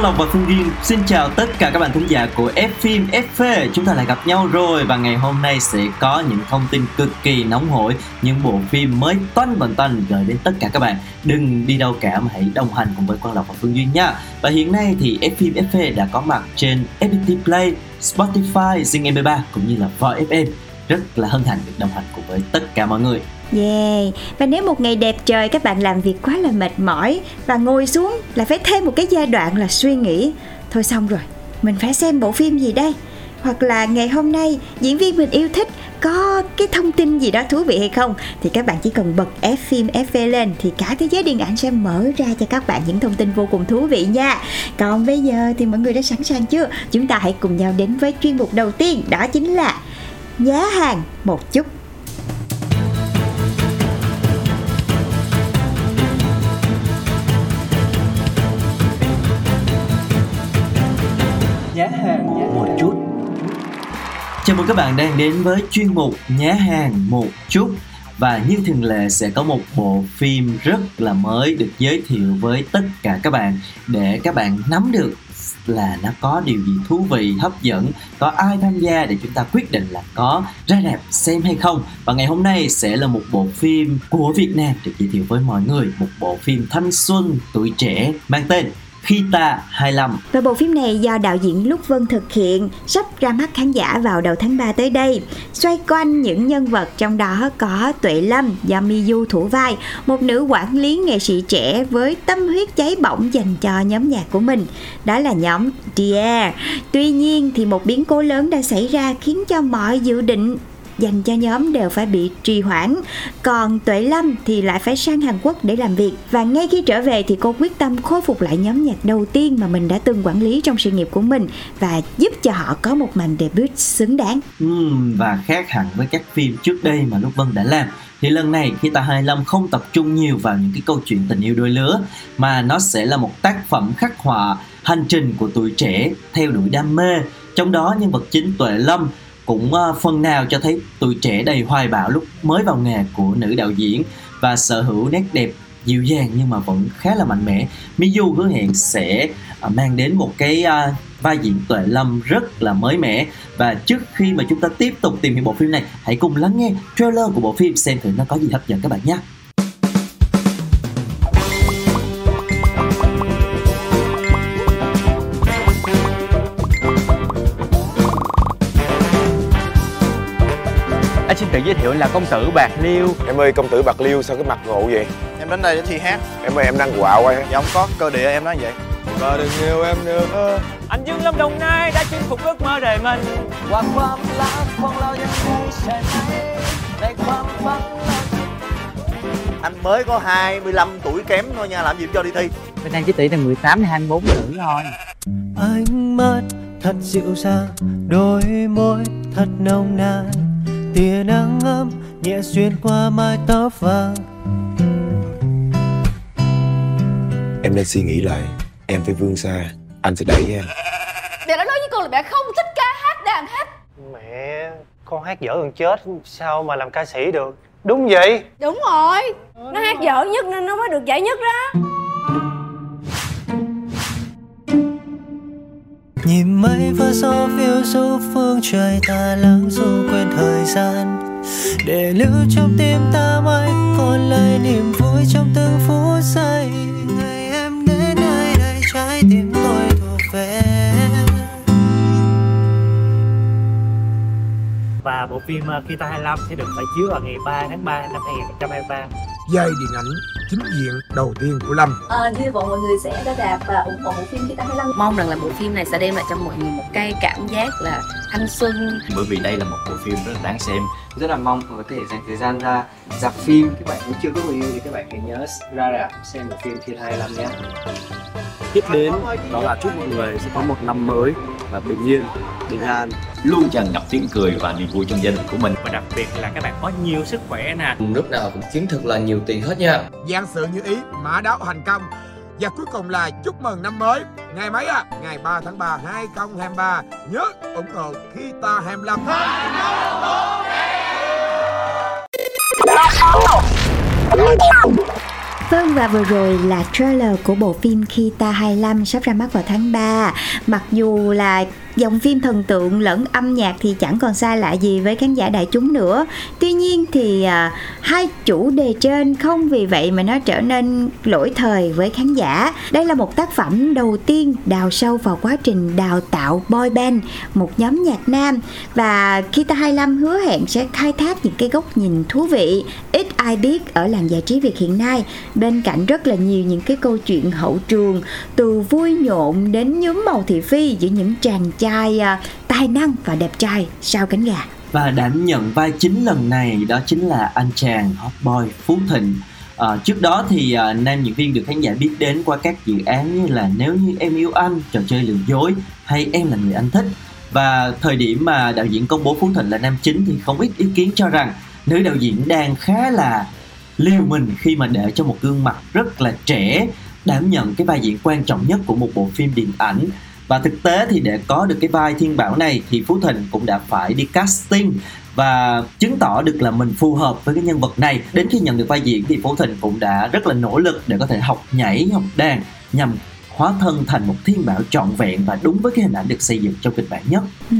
Quang Lộc và Phương Duyên xin chào tất cả các bạn thính giả của F phim FV Chúng ta lại gặp nhau rồi và ngày hôm nay sẽ có những thông tin cực kỳ nóng hổi Những bộ phim mới toanh toàn toanh gửi đến tất cả các bạn. Đừng đi đâu cả mà hãy đồng hành cùng với Quang Lộc và Phương Duyên nha. Và hiện nay thì F phim FV đã có mặt trên FPT Play, Spotify, Zing MP3 cũng như là VFM. Rất là hân hạnh được đồng hành cùng với tất cả mọi người. Yeah, và nếu một ngày đẹp trời các bạn làm việc quá là mệt mỏi và ngồi xuống là phải thêm một cái giai đoạn là suy nghĩ thôi xong rồi, mình phải xem bộ phim gì đây? Hoặc là ngày hôm nay diễn viên mình yêu thích có cái thông tin gì đó thú vị hay không thì các bạn chỉ cần bật F phim FV lên thì cả thế giới điện ảnh sẽ mở ra cho các bạn những thông tin vô cùng thú vị nha. Còn bây giờ thì mọi người đã sẵn sàng chưa? Chúng ta hãy cùng nhau đến với chuyên mục đầu tiên đó chính là giá hàng một chút Chào mừng các bạn đang đến với chuyên mục Nhá hàng một chút và như thường lệ sẽ có một bộ phim rất là mới được giới thiệu với tất cả các bạn để các bạn nắm được là nó có điều gì thú vị, hấp dẫn, có ai tham gia để chúng ta quyết định là có ra rạp xem hay không. Và ngày hôm nay sẽ là một bộ phim của Việt Nam được giới thiệu với mọi người, một bộ phim thanh xuân tuổi trẻ mang tên khi 25 Và bộ phim này do đạo diễn Lúc Vân thực hiện, sắp ra mắt khán giả vào đầu tháng 3 tới đây. Xoay quanh những nhân vật trong đó có Tuệ Lâm do Miyu thủ vai, một nữ quản lý nghệ sĩ trẻ với tâm huyết cháy bỏng dành cho nhóm nhạc của mình. Đó là nhóm Dear. Tuy nhiên thì một biến cố lớn đã xảy ra khiến cho mọi dự định dành cho nhóm đều phải bị trì hoãn. Còn Tuệ Lâm thì lại phải sang Hàn Quốc để làm việc và ngay khi trở về thì cô quyết tâm khôi phục lại nhóm nhạc đầu tiên mà mình đã từng quản lý trong sự nghiệp của mình và giúp cho họ có một màn debut xứng đáng. Ừ, và khác hẳn với các phim trước đây mà Lúc Vân đã làm thì lần này khi ta 25 không tập trung nhiều vào những cái câu chuyện tình yêu đôi lứa mà nó sẽ là một tác phẩm khắc họa hành trình của tuổi trẻ theo đuổi đam mê trong đó nhân vật chính Tuệ Lâm cũng ờ, phần nào cho thấy tuổi trẻ đầy hoài bão lúc mới vào nghề của nữ đạo diễn và sở hữu nét đẹp dịu dàng nhưng mà vẫn khá là mạnh mẽ. Miyu hứa hẹn sẽ ờ, mang đến một cái ờ, vai diễn Tuệ Lâm rất là mới mẻ. Và trước khi mà chúng ta tiếp tục tìm hiểu bộ phim này, hãy cùng lắng nghe trailer của bộ phim xem thử nó có gì hấp dẫn các bạn nhé. Anh xin tự giới thiệu là công tử Bạc Liêu Em ơi công tử Bạc Liêu sao cái mặt ngộ vậy em đến đây để thi hát Em ơi em đang quạo quá dạ không có cơ địa em nói vậy và đừng yêu em nữa Anh Dương Lâm Đồng Nai đã chinh phục ước mơ đời mình quaความรักของเรายังคงใช่ไหมในความฝัน anh mới có 25 tuổi kém thôi nha làm gì cũng cho đi thi Bên em chỉ tỷ là 18 đến 24 nữ thôi ánh mắt thật dịu dàng đôi môi thật nồng nàn tia nắng ấm nhẹ xuyên qua mái tóc vàng Em nên suy nghĩ lại Em phải vươn xa Anh sẽ đẩy em Mẹ đã nói với con là mẹ không thích ca hát đàn hát Mẹ, con hát dở gần chết, sao mà làm ca sĩ được? Đúng vậy. Đúng rồi Nó hát dở nhất nên nó mới được giải nhất đó nhìn mây và gió phiêu du, phương trời ta lắng du quên thời gian. Để lưu trong tim ta mãi còn lại niềm vui trong từng phút giây. Ngày em đến nơi đây, trái tim tôi thuộc về Và bộ phim ờ, Kita 25 sẽ được phải chiếu vào ngày 3 tháng 3 năm 2023 vai điện ảnh chính diện đầu tiên của Lâm. À, hy vọng mọi người sẽ ra rạp và ủng hộ bộ phim khi ta 25 mong rằng là bộ phim này sẽ đem lại cho mọi người một cái cảm giác là thanh xuân. Bởi vì đây là một bộ phim rất là đáng xem. Rất là mong có thể dành thời gian ra dạp phim. Các bạn cũng chưa có người yêu thì các bạn hãy nhớ ra rạp xem bộ phim khi 25 nhé. Tiếp đến đó là chúc mọi người sẽ có một năm mới và bình yên bình an luôn tràn ngập tiếng cười và niềm vui trong gia đình của mình. Và đặc biệt là các bạn có nhiều sức khỏe nè. Lúc nào cũng kiếm thật là nhiều tiền hết nha. Giang sự như ý, mã đáo thành công. Và cuối cùng là chúc mừng năm mới. Ngày mấy à? Ngày 3 tháng 3 2023 Nhớ ủng hộ khi ta 25 Vâng và vừa rồi là trailer của bộ phim Khi ta 25 sắp ra mắt vào tháng 3 Mặc dù là dòng phim thần tượng lẫn âm nhạc thì chẳng còn xa lạ gì với khán giả đại chúng nữa. Tuy nhiên thì à, hai chủ đề trên không vì vậy mà nó trở nên lỗi thời với khán giả. Đây là một tác phẩm đầu tiên đào sâu vào quá trình đào tạo boy band Một nhóm nhạc nam. Và Kita 25 hứa hẹn sẽ khai thác những cái góc nhìn thú vị Ít ai biết ở làng giải trí Việt hiện nay. Bên cạnh rất là nhiều những cái câu chuyện hậu trường Từ vui nhộn đến nhúm màu thị phi giữa những chàng trai à, tài năng và đẹp trai. Sau cánh gà và đảm nhận vai chính lần này đó chính là anh chàng hot boy Phú Thịnh. À, trước đó thì à, nam diễn viên được khán giả biết đến qua các dự án như là nếu như em yêu anh trò chơi lừa dối hay em là người anh thích. Và thời điểm mà đạo diễn công bố Phú Thịnh là nam chính thì không ít ý kiến cho rằng nữ đạo diễn đang khá là liều mình khi mà để cho một gương mặt rất là trẻ đảm nhận cái vai diễn quan trọng nhất của một bộ phim điện ảnh và thực tế thì để có được cái vai thiên bảo này thì Phú Thịnh cũng đã phải đi casting và chứng tỏ được là mình phù hợp với cái nhân vật này. Đến khi nhận được vai diễn thì Phú Thịnh cũng đã rất là nỗ lực để có thể học nhảy, học đàn nhằm hóa thân thành một thiên bảo trọn vẹn và đúng với cái hình ảnh được xây dựng trong kịch bản nhất. Ừ,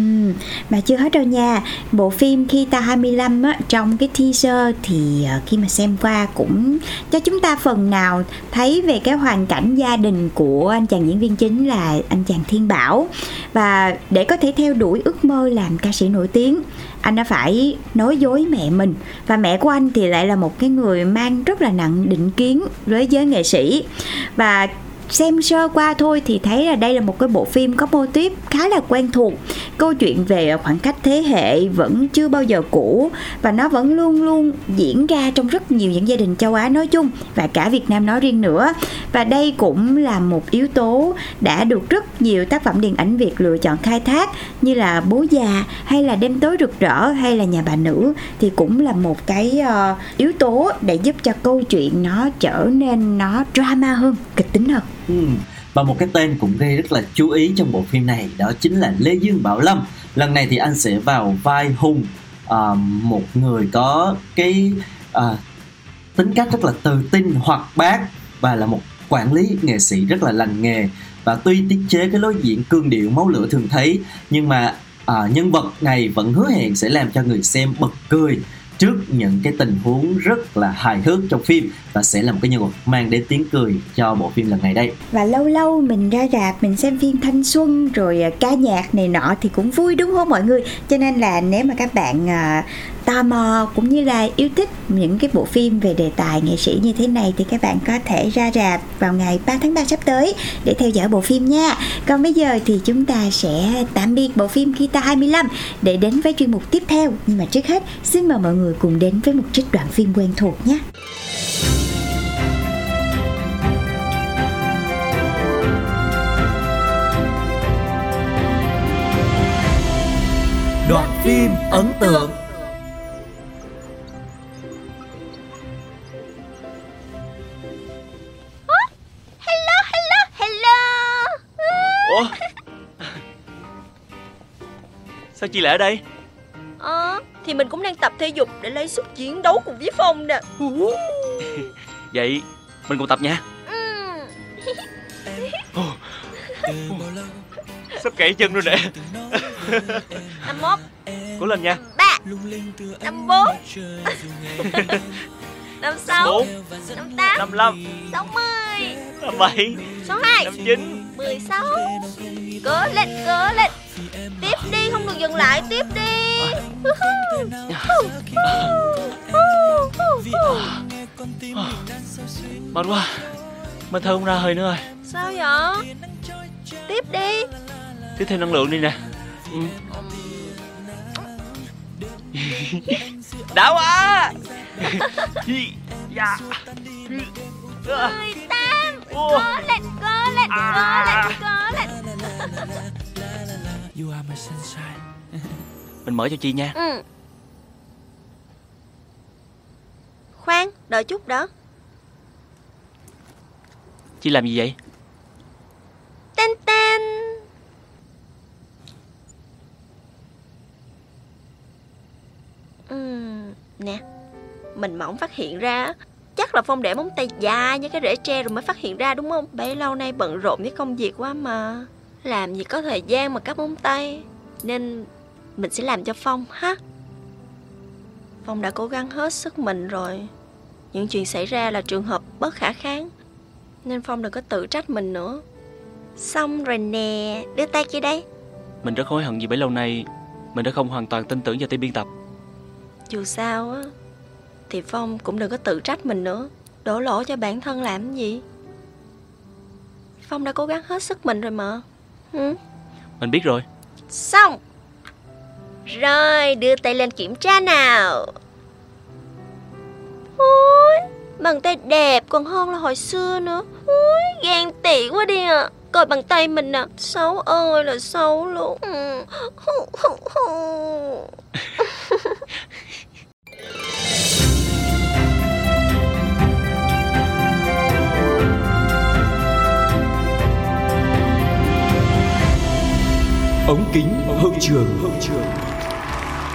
mà chưa hết đâu nha. Bộ phim khi ta 25 á, trong cái teaser thì ờ, khi mà xem qua cũng cho chúng ta phần nào thấy về cái hoàn cảnh gia đình của anh chàng diễn viên chính là anh chàng Thiên Bảo và để có thể theo đuổi ước mơ làm ca sĩ nổi tiếng anh đã phải nói dối mẹ mình và mẹ của anh thì lại là một cái người mang rất là nặng định kiến với giới nghệ sĩ và xem sơ qua thôi thì thấy là đây là một cái bộ phim có mô típ khá là quen thuộc. Câu chuyện về khoảng cách thế hệ vẫn chưa bao giờ cũ và nó vẫn luôn luôn diễn ra trong rất nhiều những gia đình châu Á nói chung và cả Việt Nam nói riêng nữa. Và đây cũng là một yếu tố đã được rất nhiều tác phẩm điện ảnh Việt lựa chọn khai thác như là bố già hay là đêm tối rực rỡ hay là nhà bà nữ thì cũng là một cái uh, yếu tố để giúp cho câu chuyện nó trở nên nó drama hơn kịch tính hơn. Hmm. Và một cái tên cũng gây rất là chú ý trong bộ phim này đó chính là Lê Dương Bảo Lâm. Lần này thì anh sẽ vào vai Hùng, uh, một người có cái uh, tính cách rất là tự tin, hoạt bát và là một quản lý nghệ sĩ rất là lành nghề. Và tuy tiết chế cái lối diễn cương điệu máu lửa thường thấy nhưng mà à, nhân vật này vẫn hứa hẹn sẽ làm cho người xem bật cười trước những cái tình huống rất là hài hước trong phim và sẽ là một cái nhân vật mang đến tiếng cười cho bộ phim lần này đây. Và lâu lâu mình ra rạp, mình xem phim thanh xuân rồi à, ca nhạc này nọ thì cũng vui đúng không mọi người? Cho nên là nếu mà các bạn à, tò mò cũng như là yêu thích những cái bộ phim về đề tài nghệ sĩ như thế này thì các bạn có thể ra rạp vào ngày 3 tháng 3 sắp tới để theo dõi bộ phim nha. Còn bây giờ thì chúng ta sẽ tạm biệt bộ phim Kita 25 để đến với chuyên mục tiếp theo. Nhưng mà trước hết, xin mời mọi người cùng đến với một trích đoạn phim quen thuộc nhé. Đoạn phim ấn tượng Sao chị lại ở đây? Ờ Thì mình cũng đang tập thể dục để lấy sức chiến đấu cùng với Phong nè. Vậy mình cùng tập nha. Sắp gãy chân rồi nè. Năm mốt. Cố lên nha. Ba. Năm bốn. Năm sáu. Năm tám. Năm lăm. Sáu mươi. Năm bảy. Sáu hai. Năm chín. Mười sáu. Cố lên cố lên đi không được dừng lại. Tiếp đi. Mệt quá. Mình không ra hơi nữa rồi. Sao vậy? Tiếp đi. Tiếp thêm năng lượng đi nè. Ừ. Đã quá. Dạ. Mười tám Cố lên cố lên cố lên cố lên Mình mở cho chị nha. Ừ. Khoan đợi chút đó. Chị làm gì vậy? Tên tên. Ừm, Nè. Mình mỏng phát hiện ra Chắc là Phong để móng tay dài như cái rễ tre rồi mới phát hiện ra đúng không? Bấy lâu nay bận rộn với công việc quá mà Làm gì có thời gian mà cắt móng tay. Nên mình sẽ làm cho Phong ha. Phong đã cố gắng hết sức mình rồi. Những chuyện xảy ra là trường hợp bất khả kháng. Nên Phong đừng có tự trách mình nữa. Xong rồi nè Đưa tay kia đây. Mình rất hối hận vì bấy lâu nay Mình đã không hoàn toàn tin tưởng vào team biên tập. Dù sao á Thì Phong cũng đừng có tự trách mình nữa. Đổ lỗi cho bản thân làm gì? Phong đã cố gắng hết sức mình rồi mà ừ? Mình biết rồi. Xong. Rồi đưa tay lên kiểm tra nào. Ôi Bàn tay đẹp còn hơn là hồi xưa nữa. Ôi ghen tị quá đi à Coi bàn tay mình nè Xấu ơi là xấu luôn Ống kính hậu trường. Hậu trường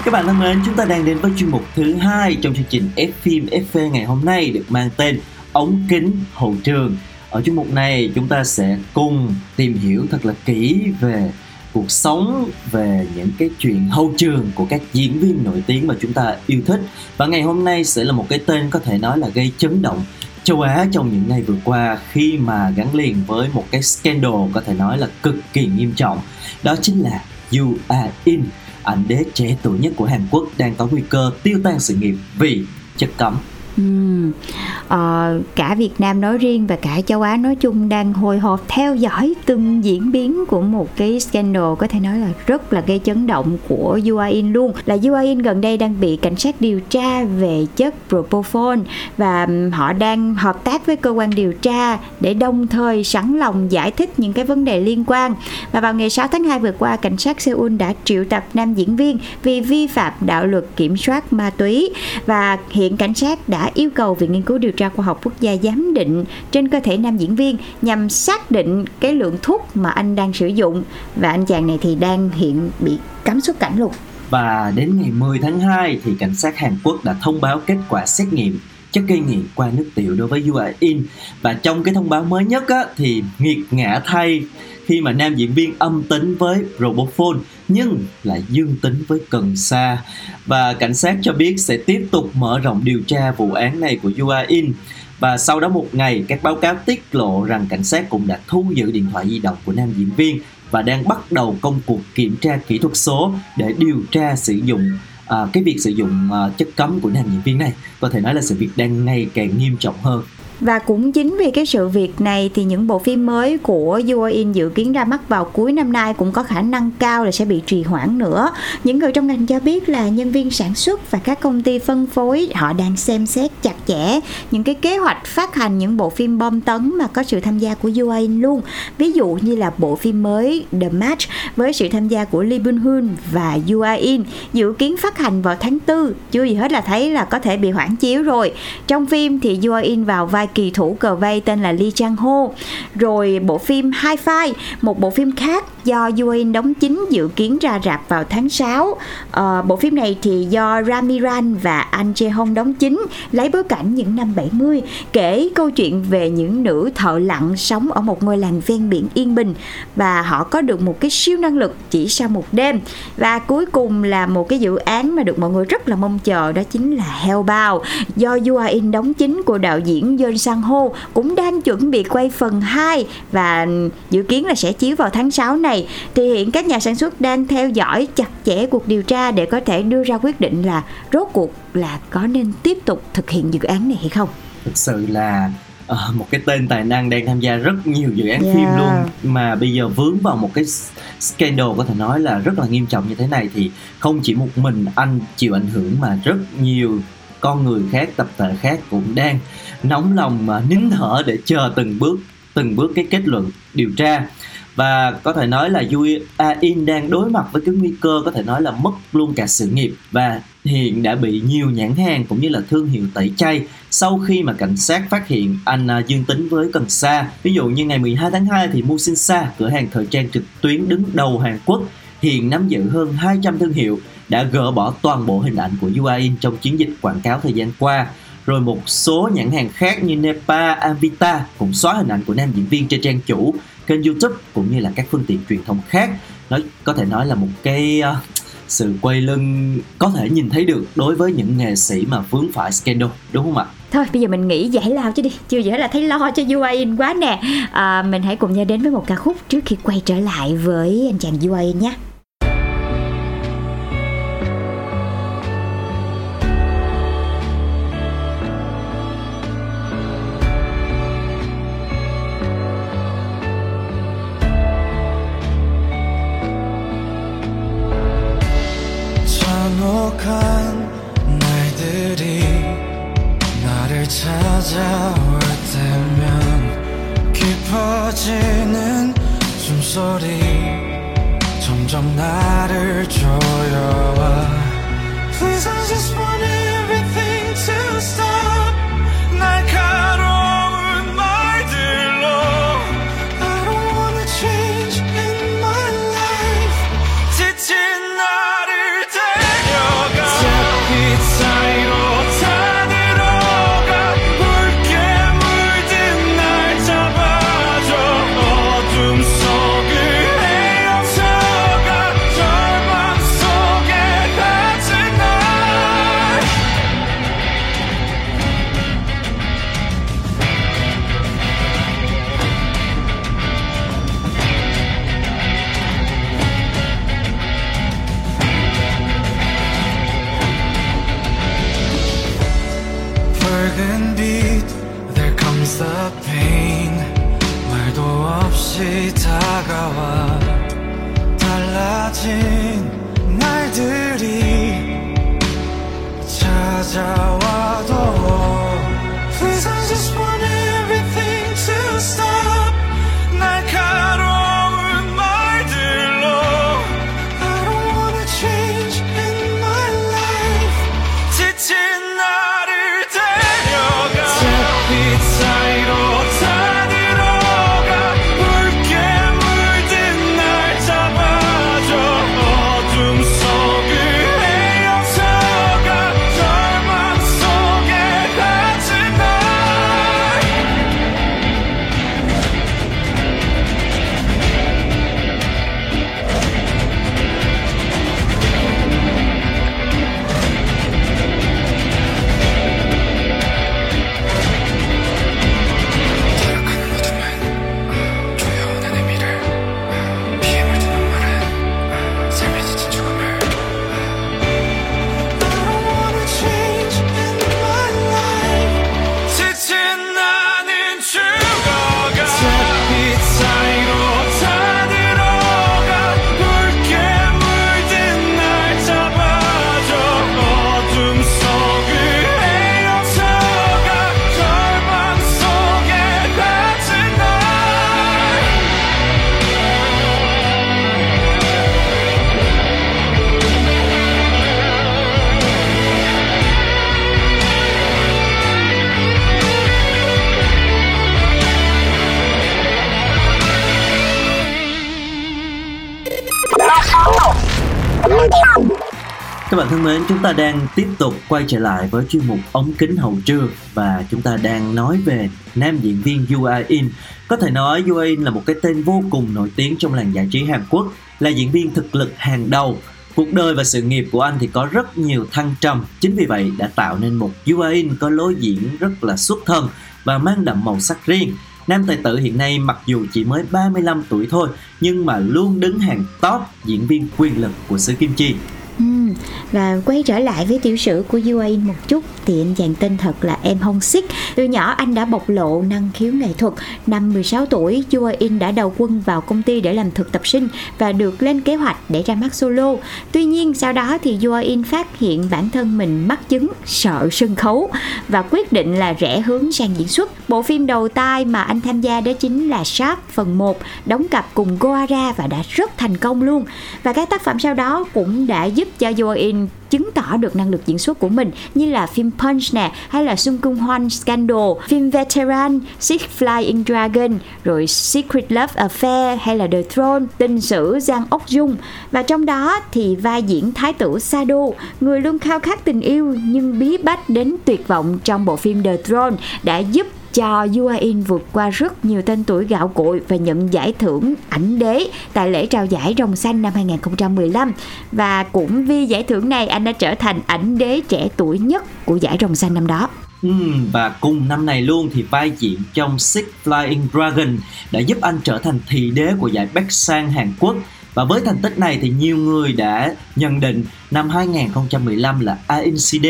Các bạn thân mến, chúng ta đang đến với chuyên mục thứ hai trong chương trình F phim FV ngày hôm nay được mang tên Ống kính hậu trường. Ở chuyên mục này chúng ta sẽ cùng tìm hiểu thật là kỹ về cuộc sống về những cái chuyện hậu trường của các diễn viên nổi tiếng mà chúng ta yêu thích. Và ngày hôm nay sẽ là một cái tên có thể nói là gây chấn động châu Á trong những ngày vừa qua khi mà gắn liền với một cái scandal có thể nói là cực kỳ nghiêm trọng đó chính là You Are In, ảnh đế trẻ tuổi nhất của Hàn Quốc đang có nguy cơ tiêu tan sự nghiệp vì chất cấm. Uhm, cả Việt Nam nói riêng và cả châu Á nói chung đang hồi hộp theo dõi từng diễn biến của một cái scandal có thể nói là rất là gây chấn động của UAE luôn. Là UAE gần đây đang bị cảnh sát điều tra về chất propofol và họ đang hợp tác với cơ quan điều tra để đồng thời sẵn lòng giải thích những cái vấn đề liên quan. Và vào ngày 6 tháng 2 vừa qua cảnh sát Seoul đã triệu tập nam diễn viên vì vi phạm đạo luật kiểm soát ma túy. Và hiện cảnh sát đã yêu cầu Viện Nghiên cứu Điều tra Khoa học Quốc gia giám định trên cơ thể nam diễn viên nhằm xác định cái lượng thuốc mà anh đang sử dụng. Và anh chàng này thì đang hiện bị cấm xuất cảnh luôn. Và đến ngày 10 tháng 2 thì cảnh sát Hàn Quốc đã thông báo kết quả xét nghiệm chất gây nghiện qua nước tiểu đối với Yua In. Và trong cái thông báo mới nhất á, thì nghiệt ngã thay khi mà nam diễn viên âm tính với Robophone nhưng lại dương tính với cần sa. Và cảnh sát cho biết sẽ tiếp tục mở rộng điều tra vụ án này của Yua In. Và sau đó một ngày các báo cáo tiết lộ rằng cảnh sát cũng đã thu giữ điện thoại di động của nam diễn viên và đang bắt đầu công cuộc kiểm tra kỹ thuật số để điều tra sử dụng à, cái việc sử dụng à, chất cấm của nam diễn viên này. Có thể nói là sự việc đang ngày càng nghiêm trọng hơn và cũng chính vì cái sự việc này thì những bộ phim mới của UAIN dự kiến ra mắt vào cuối năm nay cũng có khả năng cao là sẽ bị trì hoãn nữa. Những người trong ngành cho biết là nhân viên sản xuất và các công ty phân phối, họ đang xem xét chặt chẽ những cái kế hoạch phát hành những bộ phim bom tấn mà có sự tham gia của UAIN luôn. Ví dụ như là bộ phim mới The Match với sự tham gia của Lee Byung Hoon và UAIN dự kiến phát hành vào tháng 4. Chưa gì hết là thấy là có thể bị hoãn chiếu rồi. Trong phim thì UAIN vào vai kỳ thủ cờ vây tên là Lee Chang Ho. Rồi bộ phim High Five, một bộ phim khác do Yuen đóng chính dự kiến ra rạp vào tháng 6. À, ờ, bộ phim này thì do Ramiran và Anh Jae Hong đóng chính, lấy bối cảnh những năm 70, kể câu chuyện về những nữ thợ lặn sống ở một ngôi làng ven biển yên bình và họ có được một cái siêu năng lực chỉ sau một đêm. Và cuối cùng là một cái dự án mà được mọi người rất là mong chờ đó chính là Hellbound do Yuan đóng chính của đạo diễn Yeon Sang Ho cũng đang chuẩn bị quay phần 2 và dự kiến là sẽ chiếu vào tháng 6 này. Thì hiện các nhà sản xuất đang theo dõi chặt chẽ cuộc điều tra để có thể đưa ra quyết định là rốt cuộc là có nên tiếp tục thực hiện dự án này hay không. Thực sự là uh, một cái tên tài năng đang tham gia rất nhiều dự án Yeah. phim luôn. Mà bây giờ vướng vào một cái scandal có thể nói là rất là nghiêm trọng như thế này thì không chỉ một mình anh chịu ảnh hưởng mà rất nhiều con người khác tập thể khác cũng đang nóng lòng mà nín thở để chờ từng bước từng bước cái kết luận điều tra. Và có thể nói là Yui In đang đối mặt với cái nguy cơ có thể nói là mất luôn cả sự nghiệp. Và hiện đã bị nhiều nhãn hàng cũng như là thương hiệu tẩy chay sau khi mà cảnh sát phát hiện anh à, dương tính với cần sa. Ví dụ như ngày 12 tháng 2 thì Musinsa, cửa hàng thời trang trực tuyến đứng đầu Hàn Quốc, hiện nắm giữ hơn 200 thương hiệu đã gỡ bỏ toàn bộ hình ảnh của Yui trong chiến dịch quảng cáo thời gian qua. Rồi một số nhãn hàng khác như Nepa, Avita cũng xóa hình ảnh của nam diễn viên trên trang chủ, kênh YouTube cũng như là các phương tiện truyền thông khác. Nó có thể nói là một cái uh, sự quay lưng có thể nhìn thấy được đối với những nghệ sĩ mà vướng phải scandal đúng không ạ? Thôi bây giờ mình nghĩ giải lao chứ đi Chưa dễ là thấy lo cho UAin quá nè à, Mình hãy cùng nhau đến với một ca khúc Trước khi quay trở lại với anh chàng UAin nhé how I Các bạn thân mến, chúng ta đang tiếp tục quay trở lại với chuyên mục ống kính hậu trường và chúng ta đang nói về nam diễn viên Yoo In. Có thể nói Yoo In là một cái tên vô cùng nổi tiếng trong làng giải trí Hàn Quốc, là diễn viên thực lực hàng đầu. Cuộc đời và sự nghiệp của anh thì có rất nhiều thăng trầm, chính vì vậy đã tạo nên một Yoo In có lối diễn rất là xuất thân và mang đậm màu sắc riêng. Nam tài tử hiện nay mặc dù chỉ mới 35 tuổi thôi, nhưng mà luôn đứng hàng top diễn viên quyền lực của xứ Kim Chi. Ừ, và quay trở lại với tiểu sử của Yua một chút thì anh chàng tên thật là Em Hong Sik. Từ nhỏ anh đã bộc lộ năng khiếu nghệ thuật. Năm 16 tuổi, Yua đã đầu quân vào công ty để làm thực tập sinh và được lên kế hoạch để ra mắt solo. Tuy nhiên sau đó thì Yua phát hiện bản thân mình mắc chứng sợ sân khấu và quyết định là rẽ hướng sang diễn xuất. Bộ phim đầu tay mà anh tham gia đó chính là Sharp phần 1, đóng cặp cùng Goara và đã rất thành công luôn. Và các tác phẩm sau đó cũng đã giúp cho Yoon chứng tỏ được năng lực diễn xuất của mình như là phim Punch nè hay là Sung Kung Hoan Scandal, phim Veteran, Six Flying Dragon, rồi Secret Love Affair hay là The Throne, tình sử Giang Ốc Dung. Và trong đó thì vai diễn thái tử Sado, người luôn khao khát tình yêu nhưng bí bách đến tuyệt vọng trong bộ phim The Throne đã giúp cho UAIN vượt qua rất nhiều tên tuổi gạo cội và nhận giải thưởng ảnh đế tại lễ trao giải Rồng Xanh năm 2015 và cũng vì giải thưởng này anh đã trở thành ảnh đế trẻ tuổi nhất của giải Rồng Xanh năm đó. Ừ, và cùng năm này luôn thì vai diễn trong Six Flying Dragon đã giúp anh trở thành thị đế của giải Bắc Sang Hàn Quốc và với thành tích này thì nhiều người đã nhận định năm 2015 là ANCD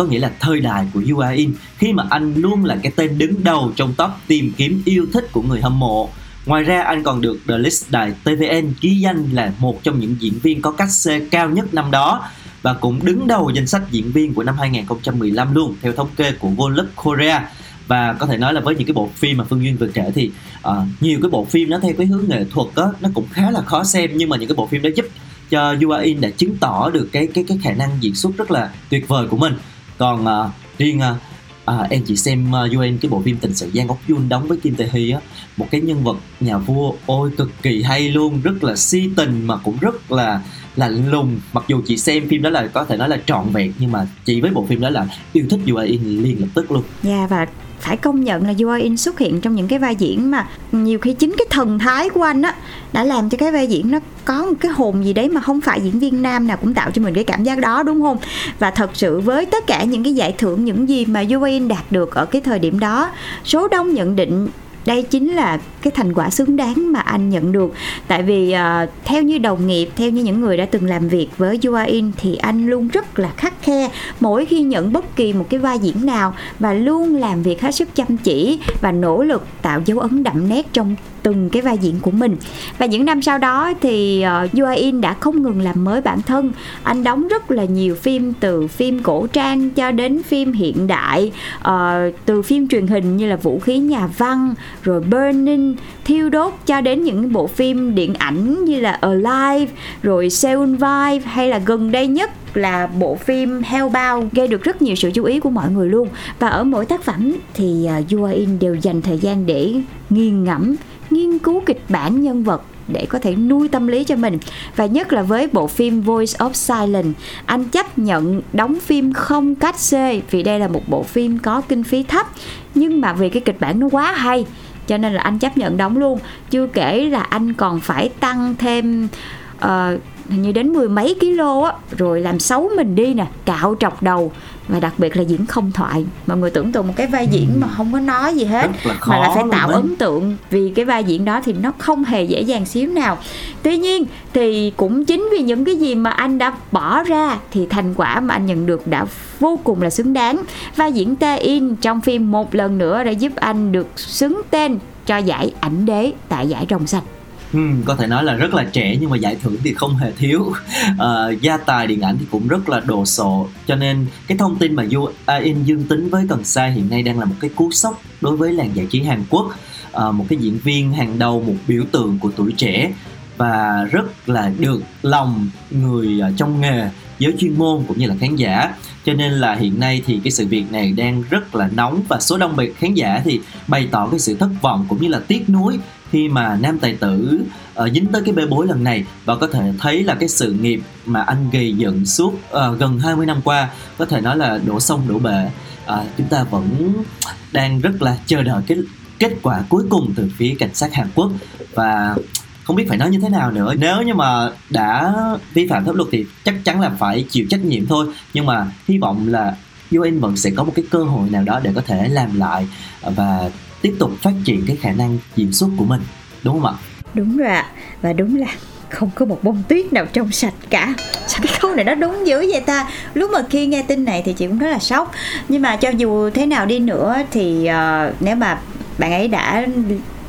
có nghĩa là thời đại của UAIN khi mà anh luôn là cái tên đứng đầu trong top tìm kiếm yêu thích của người hâm mộ. Ngoài ra anh còn được The List đài TVN ký danh là một trong những diễn viên có cách C cao nhất năm đó và cũng đứng đầu danh sách diễn viên của năm 2015 luôn theo thống kê của Volux Korea. Và có thể nói là với những cái bộ phim mà Phương Duyên vừa kể thì uh, nhiều cái bộ phim nó theo cái hướng nghệ thuật đó nó cũng khá là khó xem nhưng mà những cái bộ phim đó giúp cho UAIN đã chứng tỏ được cái cái cái khả năng diễn xuất rất là tuyệt vời của mình còn à, uh, riêng uh, à, à, em chỉ xem à, uh, UN cái bộ phim tình sự Giang Ốc Yun đóng với Kim Tae Hee á một cái nhân vật nhà vua ôi cực kỳ hay luôn rất là si tình mà cũng rất là lạnh lùng mặc dù chị xem phim đó là có thể nói là trọn vẹn nhưng mà chị với bộ phim đó là yêu thích UN liền lập tức luôn. Dạ yeah, và phải công nhận là Joe In xuất hiện trong những cái vai diễn mà nhiều khi chính cái thần thái của anh á đã làm cho cái vai diễn nó có một cái hồn gì đấy mà không phải diễn viên nam nào cũng tạo cho mình cái cảm giác đó, đúng không? Và thật sự với tất cả những cái giải thưởng, những gì mà Joe In đạt được ở cái thời điểm đó, số đông nhận định đây chính là cái thành quả xứng đáng mà anh nhận được. Tại vì uh, theo như đồng nghiệp theo như những người đã từng làm việc với UAIN thì anh luôn rất là khắc khe mỗi khi nhận bất kỳ một cái vai diễn nào và luôn làm việc hết sức chăm chỉ và nỗ lực tạo dấu ấn đậm nét trong từng cái vai diễn của mình. Và những năm sau đó thì ờ, uh, UAIN đã không ngừng làm mới bản thân. Anh đóng rất là nhiều phim từ phim cổ trang cho đến phim hiện đại uh, từ phim truyền hình như là vũ khí nhà văn rồi burning thiêu đốt cho đến những bộ phim điện ảnh như là alive rồi Seoul Vibe hay là gần đây nhất là bộ phim Hellbound. Gây được rất nhiều sự chú ý của mọi người luôn. Và ở mỗi tác phẩm thì ờ, uh, UAIN đều dành thời gian để nghiền ngẫm nghiên cứu kịch bản nhân vật để có thể nuôi tâm lý cho mình. Và nhất là với bộ phim Voice of Silence anh chấp nhận đóng phim không cách xê vì đây là một bộ phim có kinh phí thấp. Nhưng mà vì cái kịch bản nó quá hay cho nên là anh chấp nhận đóng luôn. Chưa kể là anh còn phải tăng thêm uh, hình như đến mười mấy kg á rồi làm xấu mình đi nè cạo trọc đầu và đặc biệt là diễn không thoại. Mọi người tưởng tượng một cái vai diễn mà không có nói gì hết là mà là phải tạo ấn tượng. Vì cái vai diễn đó thì nó không hề dễ dàng xíu nào. Tuy nhiên thì cũng chính vì những cái gì mà anh đã bỏ ra thì thành quả mà anh nhận được đã vô cùng là xứng đáng. Vai diễn Tae In trong phim một lần nữa đã giúp anh được xứng tên cho giải ảnh đế tại giải rồng xanh Ừ, có thể nói là rất là trẻ nhưng mà giải thưởng thì không hề thiếu. Uh, gia tài điện ảnh thì cũng rất là đồ sộ. Cho nên cái thông tin mà Yu à, In dương tính với cần sa hiện nay đang là một cái cú sốc đối với làng giải trí Hàn Quốc. Uh, một cái diễn viên hàng đầu một biểu tượng của tuổi trẻ và rất là được lòng người ờ, trong nghề giới chuyên môn cũng như là khán giả. Cho nên là hiện nay thì cái sự việc này đang rất là nóng và số đông khán giả thì bày tỏ cái sự thất vọng cũng như là tiếc nuối khi mà nam tài tử uh, dính tới cái bê bối lần này và có thể thấy là cái sự nghiệp mà anh gây dựng suốt uh, gần 20 năm qua có thể nói là đổ sông đổ bể. Uh, chúng ta vẫn đang rất là chờ đợi cái kết quả cuối cùng từ phía cảnh sát Hàn Quốc và không biết phải nói như thế nào nữa. Nếu như mà đã vi phạm pháp luật thì chắc chắn là phải chịu trách nhiệm thôi. Nhưng mà hy vọng là UN vẫn sẽ có một cái cơ hội nào đó để có thể làm lại và tiếp tục phát triển cái khả năng diễn xuất của mình. Đúng không ạ? Đúng rồi ạ. Và đúng là không có một bông tuyết nào trong sạch cả. Sao cái câu này nó đúng dữ vậy ta? Lúc mà khi nghe tin này thì chị cũng rất là sốc. Nhưng mà cho dù thế nào đi nữa thì uh, nếu mà bạn ấy đã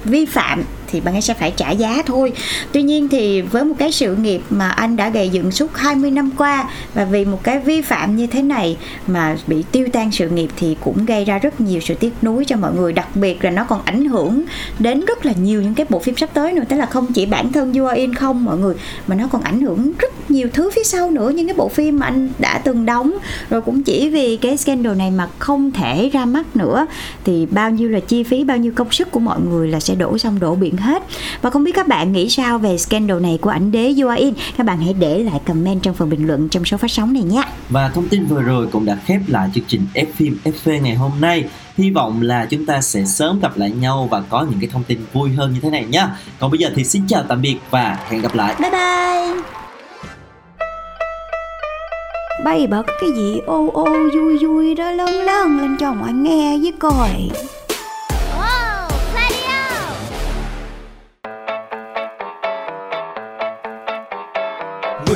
vi phạm thì bạn ấy sẽ phải trả giá thôi. Tuy nhiên thì với một cái sự nghiệp mà anh đã gây dựng suốt 20 năm qua và vì một cái vi phạm như thế này mà bị tiêu tan sự nghiệp thì cũng gây ra rất nhiều sự tiếc nuối cho mọi người, đặc biệt là nó còn ảnh hưởng đến rất là nhiều những cái bộ phim sắp tới nữa. Tức là không chỉ bản thân You Are In không, mọi người, mà nó còn ảnh hưởng rất nhiều thứ phía sau nữa, những cái bộ phim mà anh đã từng đóng. Rồi cũng chỉ vì cái scandal này mà không thể ra mắt nữa. Thì bao nhiêu là chi phí, bao nhiêu công sức của mọi người là sẽ đổ xong đổ biển hết. Và không biết các bạn nghĩ sao về scandal này của ảnh đế You Are In các bạn hãy để lại comment trong phần bình luận trong số phát sóng này nhé. Và thông tin vừa rồi cũng đã khép lại chương trình F phim FV ngày hôm nay. Hy vọng là chúng ta sẽ sớm gặp lại nhau và có những cái thông tin vui hơn như thế này nhé còn bây giờ thì xin chào tạm biệt và hẹn gặp lại. Bye bye. Bay bật cái gì? Ô ô vui vui đó lớn lớn lên cho mọi nghe với coi